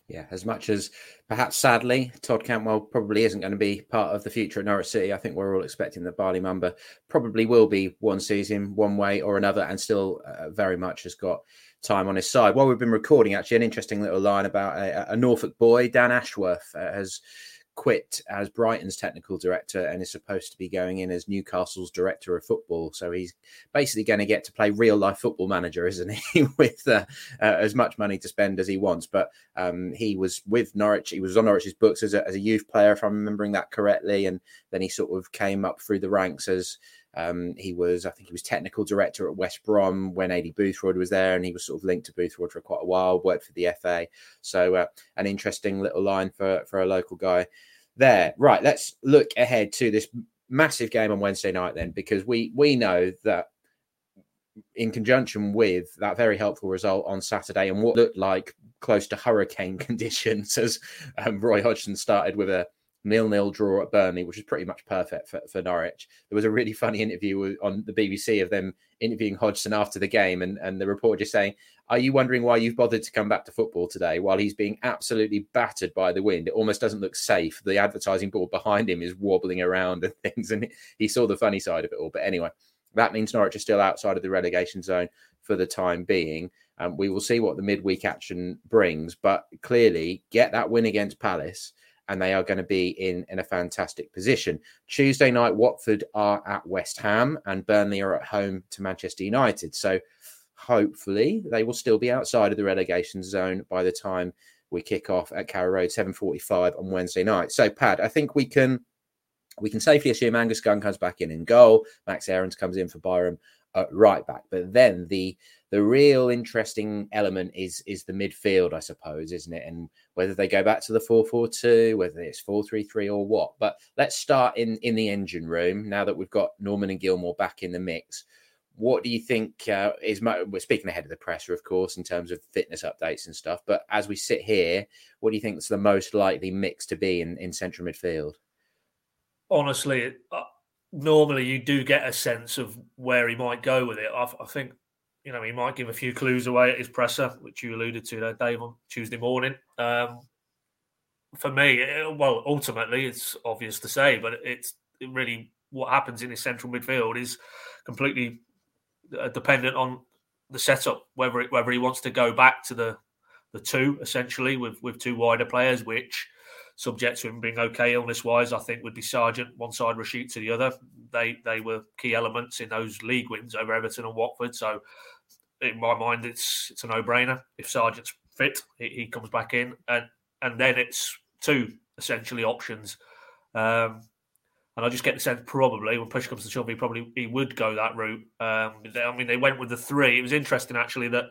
Yeah, as much as perhaps sadly, Todd Cantwell probably isn't going to be part of the future at Norwich City. I think we're all expecting that Bali Mumba probably will be one season, one way or another, and still uh, very much has got time on his side. While we've been recording, actually, an interesting little line about a, a Norfolk boy, Dan Ashworth, uh, has quit as Brighton's technical director and is supposed to be going in as Newcastle's director of football. So he's basically going to get to play real life football manager, isn't he? with uh, uh, as much money to spend as he wants. But um, he was with Norwich. He was on Norwich's books as a, as a youth player, if I'm remembering that correctly. And then he sort of came up through the ranks as um, he was, I think, he was technical director at West Brom when Aidy Boothroyd was there, and he was sort of linked to Boothroyd for quite a while. Worked for the FA, so uh, an interesting little line for for a local guy there. Right, let's look ahead to this massive game on Wednesday night then, because we we know that in conjunction with that very helpful result on Saturday and what looked like close to hurricane conditions as um, Roy Hodgson started with a nil-nil draw at Burnley, which is pretty much perfect for, for Norwich. There was a really funny interview on the BBC of them interviewing Hodgson after the game, and, and the reporter just saying, "Are you wondering why you've bothered to come back to football today while he's being absolutely battered by the wind? It almost doesn't look safe. The advertising board behind him is wobbling around and things, and he saw the funny side of it all. But anyway, that means Norwich are still outside of the relegation zone for the time being. Um, we will see what the midweek action brings, but clearly get that win against Palace and they are going to be in in a fantastic position. Tuesday night, Watford are at West Ham, and Burnley are at home to Manchester United. So hopefully, they will still be outside of the relegation zone by the time we kick off at Carrow Road, seven forty-five on Wednesday night. So, Pad, I think we can we can safely assume Angus Gunn comes back in in goal. Max Aarons comes in for Byram at right back. But then the the real interesting element is is the midfield, I suppose, isn't it? And whether they go back to the 4-4-2, whether it's 4-3-3 or what. But let's start in in the engine room now that we've got Normann and Gilmour back in the mix. What do you think uh, is? We're speaking ahead of the presser, of course, in terms of fitness updates and stuff. But as we sit here, what do you think is the most likely mix to be in, in central midfield? Honestly, uh, normally you do get a sense of where he might go with it. I, I, think, you know, he might give a few clues away at his presser, which you alluded to there, Dave, on Tuesday morning. Um, for me, it, well, ultimately, it's obvious to say, but it's it really what happens in his central midfield is completely uh, dependent on the setup, whether it, whether he wants to go back to the the two essentially with with two wider players, which subject to him being okay illness wise, I think would be Sargent one side, Rashica to the other. They they were key elements in those league wins over Everton and Watford. So in my mind, it's it's a no brainer. If Sargent's fit, he, comes back in, and and then it's two essentially options. Um, and I just get the sense probably when push comes to shove, he probably he would go that route. Um, I mean, they went with the three. It was interesting actually that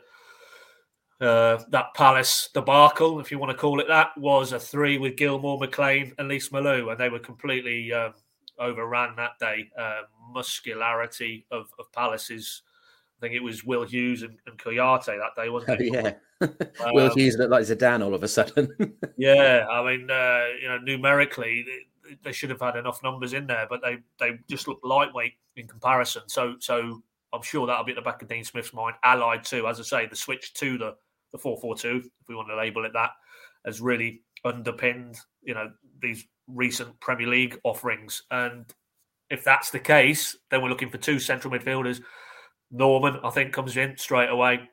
uh, that Palace debacle, if you want to call it that, was a three with Gilmour, McLean, and Lees-Melou, and they were completely um, overran that day. Uh, muscularity of, of Palace's, I think it was Will Hughes and, and Kouyaté that day, wasn't it? Oh, yeah. um, Will Hughes looked like Zidane all of a sudden. yeah, I mean, uh, you know, numerically, they, they, should have had enough numbers in there, but they they just look lightweight in comparison. So so I'm sure that'll be at the back of Dean Smith's mind, allied to, as I say, the switch to the the 442, if we want to label it that, has really underpinned, you know, these recent Premier League offerings. And if that's the case, then we're looking for two central midfielders. Normann, I think, comes in straight away.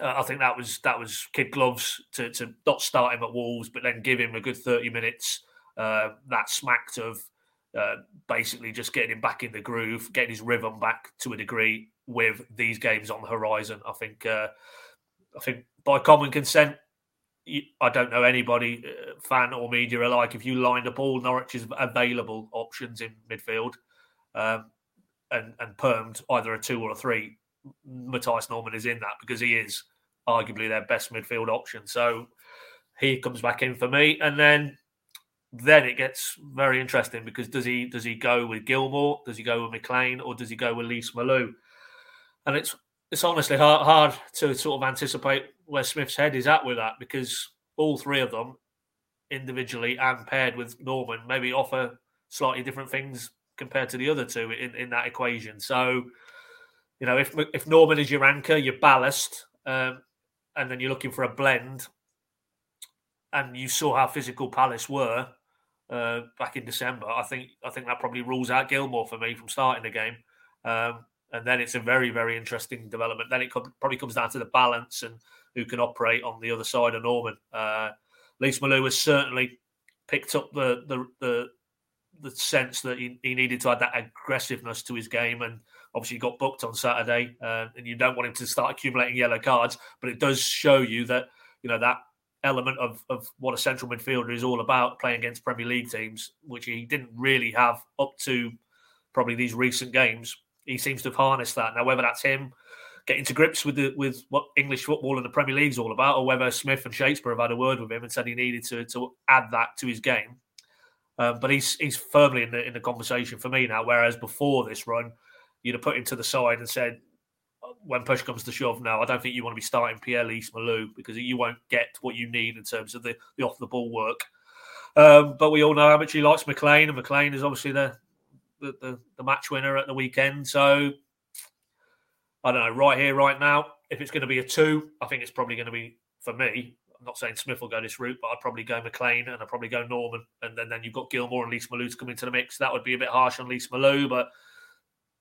Uh, I think that was that was kid gloves to, to not start him at Wolves, but then give him a good thirty minutes. Uh, that smacked of uh, basically just getting him back in the groove, getting his rhythm back to a degree with these games on the horizon. I think uh, I think by common consent, I don't know anybody, uh, fan or media alike, if you lined up all Norwich's available options in midfield um, and, and permed either a two or a three, Mathias Normann is in that because he is arguably their best midfield option. So he comes back in for me. And then then it gets very interesting because does he does he go with Gilmour? Does he go with McLean or does he go with Lees-Melou? And it's it's honestly hard, hard to sort of anticipate where Smith's head is at with that because all three of them, individually and paired with Normann, maybe offer slightly different things compared to the other two in, in that equation. So, you know, if if Normann is your anchor, your ballast, um, and then you're looking for a blend, and you saw how physical Palace were uh, back in December, I think I think that probably rules out Gilmour for me from starting the game. Um, and then it's a very very interesting development. Then it probably comes down to the balance and who can operate on the other side of Normann. Uh, Lees-Melou has certainly picked up the the the, the sense that he, he, needed to add that aggressiveness to his game, and obviously he got booked on Saturday. Uh, and you don't want him to start accumulating yellow cards, but it does show you that you know that element of, of what a central midfielder is all about playing against Premier League teams, which he didn't really have up to probably these recent games he seems to have harnessed that. Now, whether that's him getting to grips with the, with what English football and the Premier League is all about, or whether Smith and Shakespeare have had a word with him and said he needed to to add that to his game. Um, but he's he's firmly in the in the conversation for me now. Whereas before this run, you'd have put him to the side and said, when push comes to shove, now I don't think you want to be starting Pierre Lees-Melou because you won't get what you need in terms of the, the off the ball work. Um, but we all know how much he likes McLean, and McLean is obviously the the, the, the match winner at the weekend. So I don't know, right here, right now, if it's going to be a two, I think it's probably going to be for me. I'm not saying Smith will go this route, but I'd probably go McLean and I'd probably go Normann. And then, then you've got Gilmour and Lees-Melou to come into the mix. That would be a bit harsh on Lees-Melou, but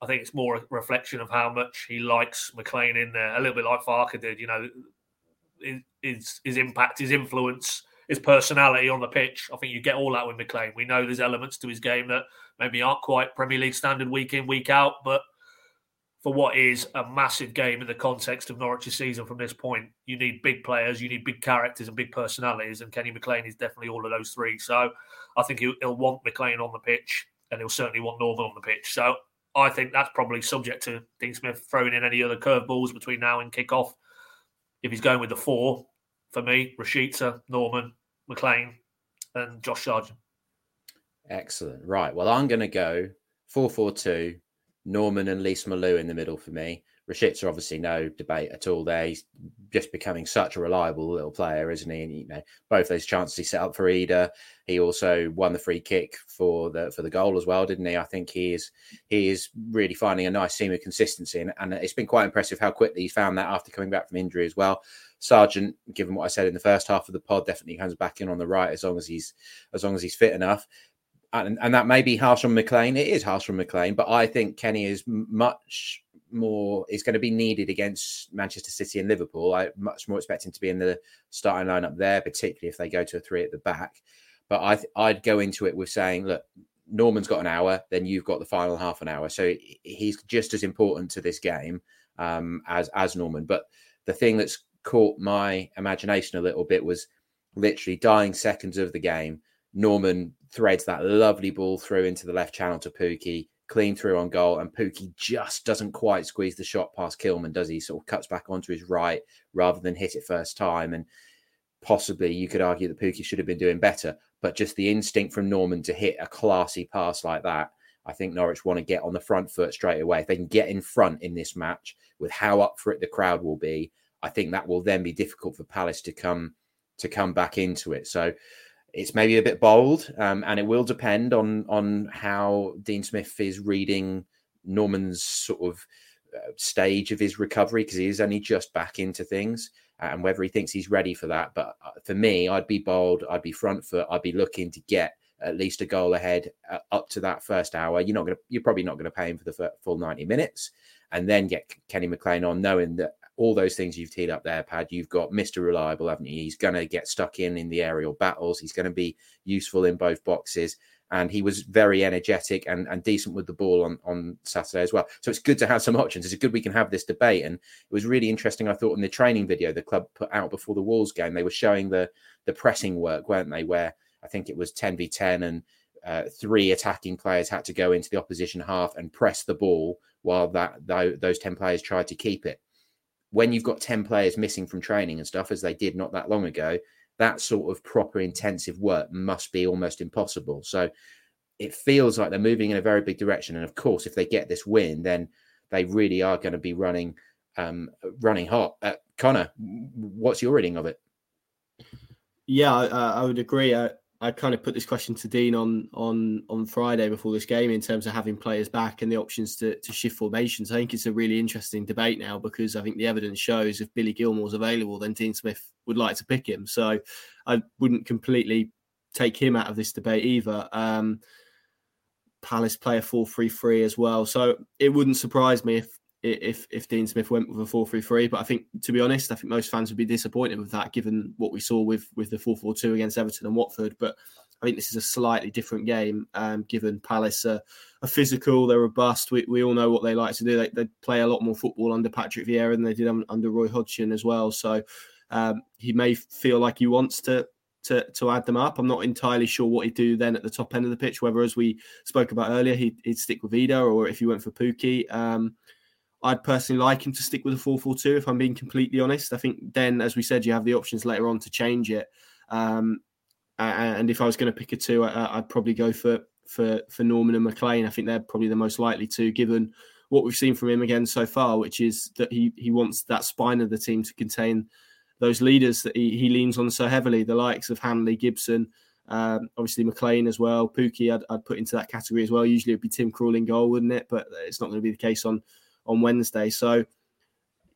I think it's more a reflection of how much he likes McLean in there. A little bit like Farke did, you know, his, his impact, his influence, his personality on the pitch. I think you get all that with McLean. We know there's elements to his game that maybe aren't quite Premier League standard week in, week out, but for what is a massive game in the context of Norwich's season from this point, you need big players, you need big characters and big personalities, and Kenny McLean is definitely all of those three. So I think he'll, he'll want McLean on the pitch, and he'll certainly want Normann on the pitch. So I think that's probably subject to Dean Smith throwing in any other curveballs between now and kickoff. If he's going with the four, for me, Rashica, Normann, McLean, and Josh Sargent. Excellent. Right. Well, I'm going to go 4 4 2, Normann and Lees-Melou in the middle for me. Rashica, obviously, no debate at all there. He's just becoming such a reliable little player, isn't he? And you know, both those chances he set up for Idah. He also won the free kick for the for the goal as well, didn't he? I think he is he is really finding a nice seam of consistency, and, and it's been quite impressive how quickly he's found that after coming back from injury as well. Sargent, given what I said in the first half of the pod, definitely comes back in on the right as long as he's as long as he's fit enough. And, and that may be harsh on McLean. It is harsh on McLean, but I think Kenny is much more is going to be needed against Manchester City and Liverpool. I much more expect him to be in the starting lineup there, particularly if they go to a three at the back. But I I'd go into it with saying, look, Normann's got an hour, then you've got the final half an hour, so he's just as important to this game um, as as Normann. But the thing that's caught my imagination a little bit was literally dying seconds of the game. Normann threads that lovely ball through into the left channel to Pukki clean through on goal, and Pukki just doesn't quite squeeze the shot past Kilman, does he? Sort of cuts back onto his right rather than hit it first time. And possibly you could argue that Pukki should have been doing better, but just the instinct from Normann to hit a classy pass like that. I think Norwich want to get on the front foot straight away. If they can get in front in this match with how up for it the crowd will be, I think that will then be difficult for Palace to come to come back into it. So it's maybe a bit bold, um, and it will depend on on how Dean Smith is reading Normann's sort of uh, stage of his recovery because he is only just back into things, and whether he thinks he's ready for that. But uh, for me, I'd be bold, I'd be front foot, I'd be looking to get at least a goal ahead uh, up to that first hour. You're not to, you're probably not going to pay him for the full 90 minutes, and then get Kenny McLean on, knowing that all those things you've teed up there, Pad. You've got Mr. Reliable, haven't you? He's going to get stuck in in the aerial battles. He's going to be useful in both boxes. And he was very energetic and, and decent with the ball on, on Saturday as well. So it's good to have some options. It's a good we can have this debate. And it was really interesting, I thought, in the training video the club put out before the Wolves game, they were showing the the pressing work, weren't they? Where I think it was 10 v 10 and uh, three attacking players had to go into the opposition half and press the ball while that those 10 players tried to keep it when you've got 10 players missing from training and stuff, as they did not that long ago, that sort of proper intensive work must be almost impossible. So it feels like they're moving in a very big direction. And of course, if they get this win, then they really are going to be running um, running hot. Uh, Connor, what's your reading of it? Yeah, I, I would agree. I, I kind of put this question to Dean on on on Friday before this game in terms of having players back and the options to, to shift formations. I think it's a really interesting debate now because I think the evidence shows if Billy Gilmour's available, then Dean Smith would like to pick him. So I wouldn't completely take him out of this debate either. Um, Palace play a 4-3-3 as well. So it wouldn't surprise me if if if Dean Smith went with a 4-3-3. But I think, to be honest, I think most fans would be disappointed with that, given what we saw with with the 4-4-2 against Everton and Watford. But I think this is a slightly different game, um, given Palace are, are, physical, they're robust. We, we all know what they like to do. They, they play a lot more football under Patrick Vieira than they did under Roy Hodgson as well. So um, he may feel like he wants to to, to add them up. I'm not entirely sure what he'd do then at the top end of the pitch, whether, as we spoke about earlier, he'd, he'd stick with Idah or if he went for Pukki. Um, I'd personally like him to stick with a 4 4 2, if I'm being completely honest. I think then, as we said, you have the options later on to change it. Um, and if I was going to pick a two, I, would probably go for, for, for Normann and McLean. I think they're probably the most likely to, given what we've seen from him again so far, which is that he, he wants that spine of the team to contain those leaders that he, he leans on so heavily, the likes of Hanley, Gibson, um, obviously McLean as well. Pukki, I'd, I'd, put into that category as well. Usually it'd be Tim Krul in goal, wouldn't it? But it's not going to be the case on on Wednesday. So,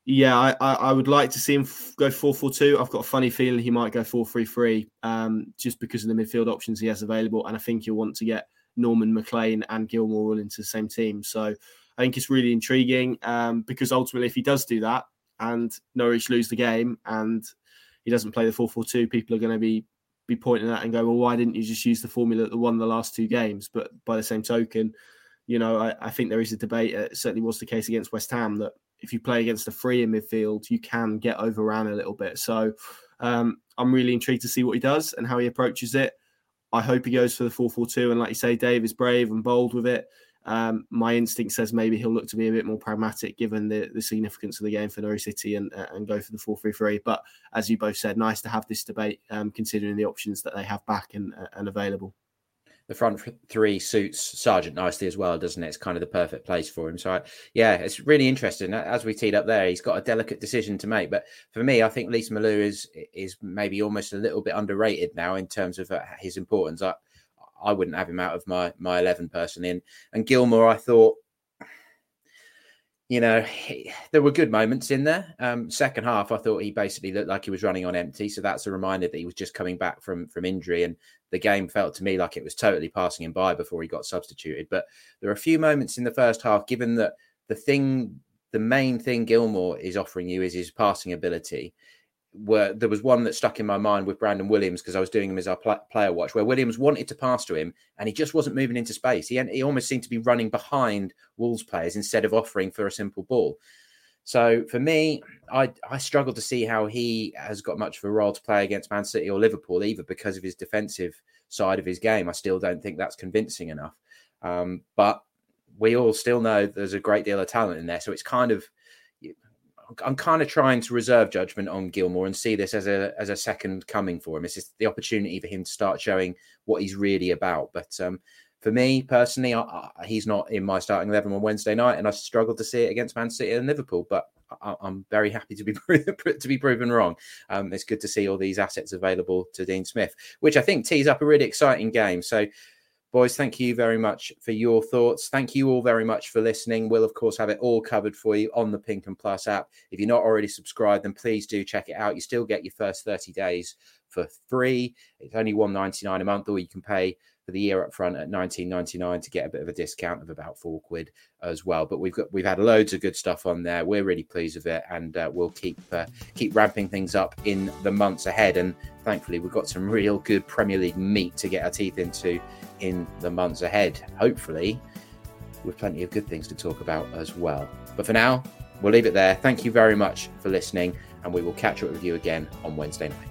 yeah, I, I, I would like to see him f- go 4 4 2. I've got a funny feeling he might go 4 3 3 um, just because of the midfield options he has available. And I think he'll want to get Normann McLean and Gilmour all into the same team. So, I think it's really intriguing um, because ultimately, if he does do that and Norwich lose the game and he doesn't play the 4 4 2, people are going to be be pointing at and go, well, why didn't you just use the formula that won the last two games? But by the same token, you know, I, I think there is a debate. It certainly was the case against West Ham that if you play against a free in midfield, you can get overrun a little bit. So um, I'm really intrigued to see what he does and how he approaches it. I hope he goes for the 4 4 2. And like you say, Dave is brave and bold with it. Um, my instinct says maybe he'll look to be a bit more pragmatic given the, the significance of the game for Norwich City and, and go for the 4 3 3. But as you both said, nice to have this debate um, considering the options that they have back and, and available the front three suits Sargent nicely as well, doesn't it? It's kind of the perfect place for him. So, I, yeah, it's really interesting. As we teed up there, he's got a delicate decision to make. But for me, I think Lees-Melou is is maybe almost a little bit underrated now in terms of uh, his importance. I, I wouldn't have him out of my my eleven personally. And, and Gilmour, I thought you know, he, there were good moments in there. Um, second half, I thought he basically looked like he was running on empty. So that's a reminder that he was just coming back from from injury, and the game felt to me like it was totally passing him by before he got substituted. But there are a few moments in the first half, given that the thing, the main thing Gilmour is offering you is his passing ability where there was one that stuck in my mind with Brandon Williams because I was doing him as our pl- player watch, where Williams wanted to pass to him and he just wasn't moving into space. He, he almost seemed to be running behind Wolves players instead of offering for a simple ball. So for me, I I struggle to see how he has got much of a role to play against Man City or Liverpool, either because of his defensive side of his game. I still don't think that's convincing enough. Um, but we all still know there's a great deal of talent in there, so it's kind of I'm kind of trying to reserve judgment on Gilmour and see this as a as a second coming for him. It's just the opportunity for him to start showing what he's really about. But um, for me personally, I, I, he's not in my starting eleven on Wednesday night, and I struggled to see it against Man City and Liverpool. But I, am very happy to be to be proven wrong. Um, it's good to see all these assets available to Dean Smith, which I think tees up a really exciting game. So Boys, thank you very much for your thoughts. Thank you all very much for listening. We'll, of course, have it all covered for you on the Pink Un Plus app. If you're not already subscribed, then please do check it out. You still get your first 30 days for free. It's only $1.99 a month, or you can pay for the year up front at 19.99 to get a bit of a discount of about four quid as well. But we've got we've had loads of good stuff on there. We're really pleased with it, and uh, we'll keep uh, keep ramping things up in the months ahead. And thankfully, we've got some real good Premier League meat to get our teeth into in the months ahead. Hopefully, with plenty of good things to talk about as well. But for now, we'll leave it there. Thank you very much for listening, and we will catch up with you again on Wednesday night.